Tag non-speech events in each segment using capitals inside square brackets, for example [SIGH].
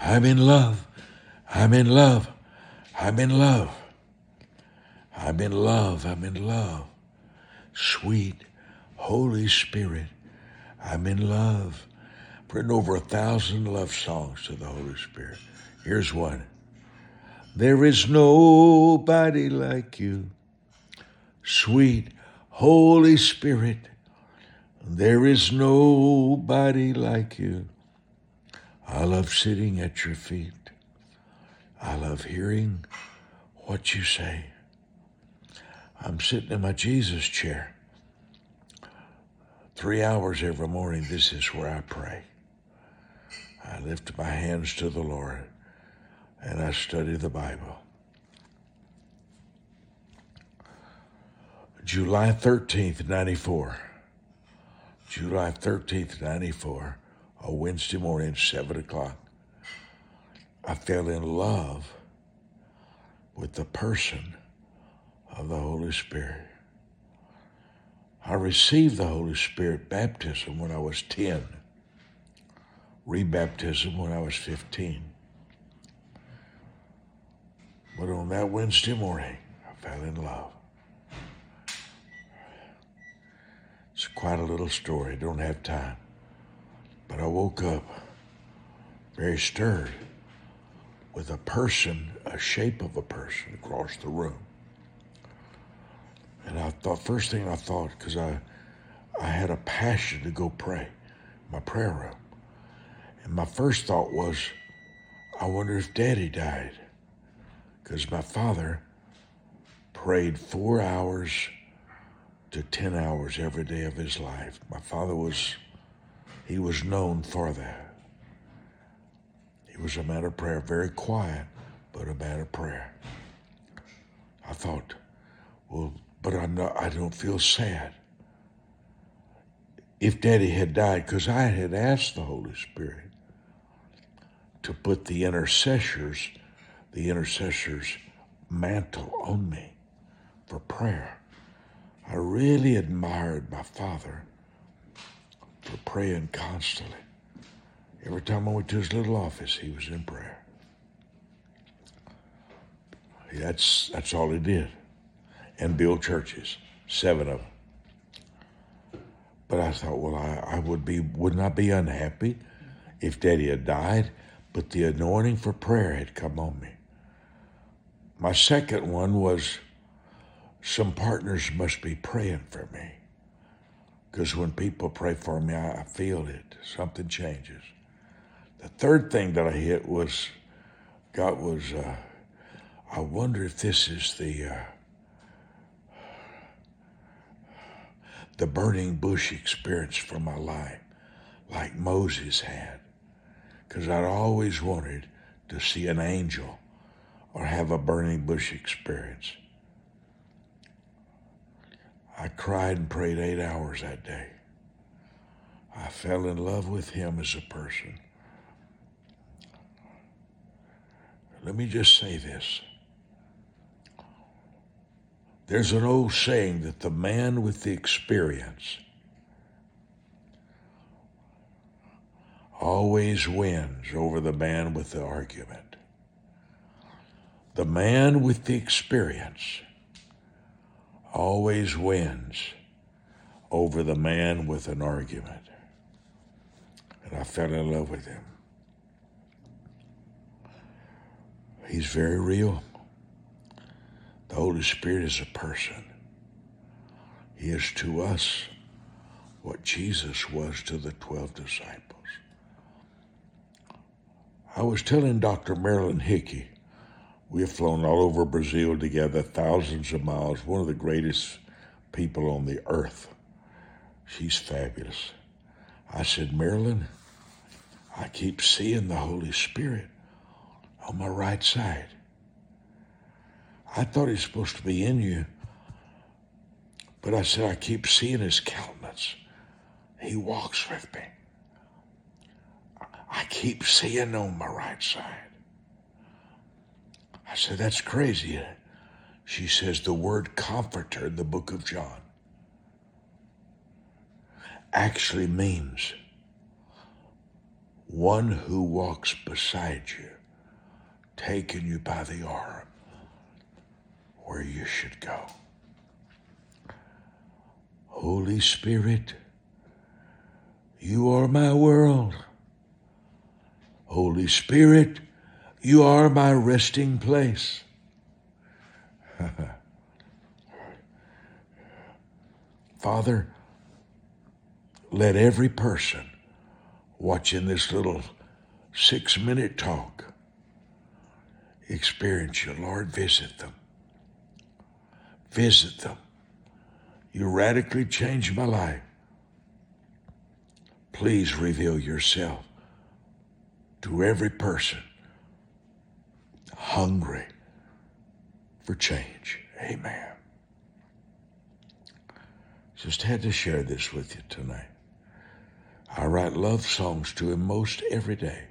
I'm in love. I'm in love. I'm in love. I'm in love. I'm in love. Sweet Holy Spirit, I'm in love. I've written over a thousand love songs to the Holy Spirit. Here's one. There is nobody like you, sweet Holy Spirit. There is nobody like you. I love sitting at your feet. I love hearing what you say. I'm sitting in my Jesus chair. Three hours every morning, this is where I pray. I lift my hands to the Lord and I study the Bible. July 13th, 94. July 13th, 94, a Wednesday morning, 7 o'clock. I fell in love with the person of the Holy Spirit. I received the Holy Spirit baptism when I was 10, rebaptism when I was 15. But on that Wednesday morning, I fell in love. It's quite a little story, don't have time. But I woke up very stirred with a person, a shape of a person across the room. And I thought, first thing I thought, because I, I had a passion to go pray, my prayer room. And my first thought was, I wonder if Daddy died. Because my father prayed four hours to 10 hours every day of his life. My father was, he was known for that. He was a man of prayer, very quiet, but a man of prayer. I thought, well, but I'm not, I don't feel sad. If Daddy had died, because I had asked the Holy Spirit to put the intercessors, the intercessors' mantle on me for prayer. I really admired my father for praying constantly. Every time I went to his little office, he was in prayer. That's, that's all he did and build churches, seven of them. But I thought, well, I, I would be would not be unhappy if Daddy had died, but the anointing for prayer had come on me. My second one was some partners must be praying for me. Because when people pray for me, I, I feel it. Something changes. The third thing that I hit was God was, uh, I wonder if this is the, uh, the burning bush experience for my life, like Moses had, because I'd always wanted to see an angel or have a burning bush experience. I cried and prayed eight hours that day. I fell in love with him as a person. Let me just say this. There's an old saying that the man with the experience always wins over the man with the argument. The man with the experience always wins over the man with an argument. And I fell in love with him. He's very real. The Holy Spirit is a person. He is to us what Jesus was to the 12 disciples. I was telling Dr. Marilyn Hickey, we have flown all over Brazil together, thousands of miles, one of the greatest people on the earth. She's fabulous. I said, Marilyn, I keep seeing the Holy Spirit on my right side. I thought he's supposed to be in you. But I said, I keep seeing his countenance. He walks with me. I keep seeing on my right side. I said, That's crazy. She says, The word comforter in the book of John actually means one who walks beside you, taking you by the arm where you should go. Holy Spirit, you are my world. Holy Spirit, you are my resting place. [LAUGHS] Father, let every person watching this little six minute talk experience you. Lord, visit them. Visit them. You radically changed my life. Please reveal yourself to every person hungry for change. Amen. Just had to share this with you tonight. I write love songs to him most every day.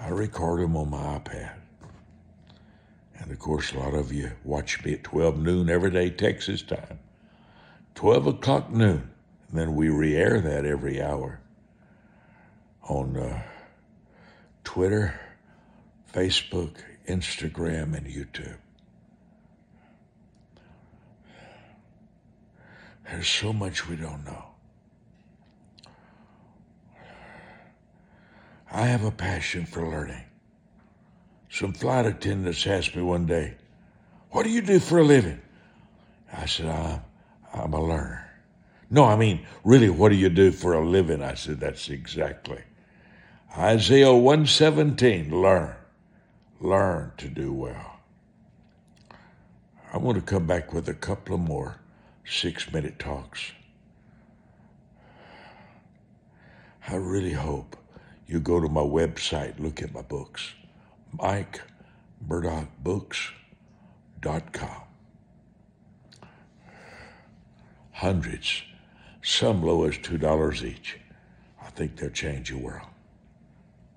I record them on my iPad. And of course, a lot of you watch me at 12 noon every day, Texas time. 12 o'clock noon. And then we re air that every hour on uh, Twitter, Facebook, Instagram, and YouTube. There's so much we don't know. I have a passion for learning. Some flight attendants asked me one day, What do you do for a living? I said, I'm, I'm a learner. No, I mean, really, what do you do for a living? I said, That's exactly. Isaiah 117, learn. Learn to do well. I want to come back with a couple of more six minute talks. I really hope you go to my website, look at my books, MikeMurdockBooks.com. Hundreds, some low as $2 each. I think they'll change your world.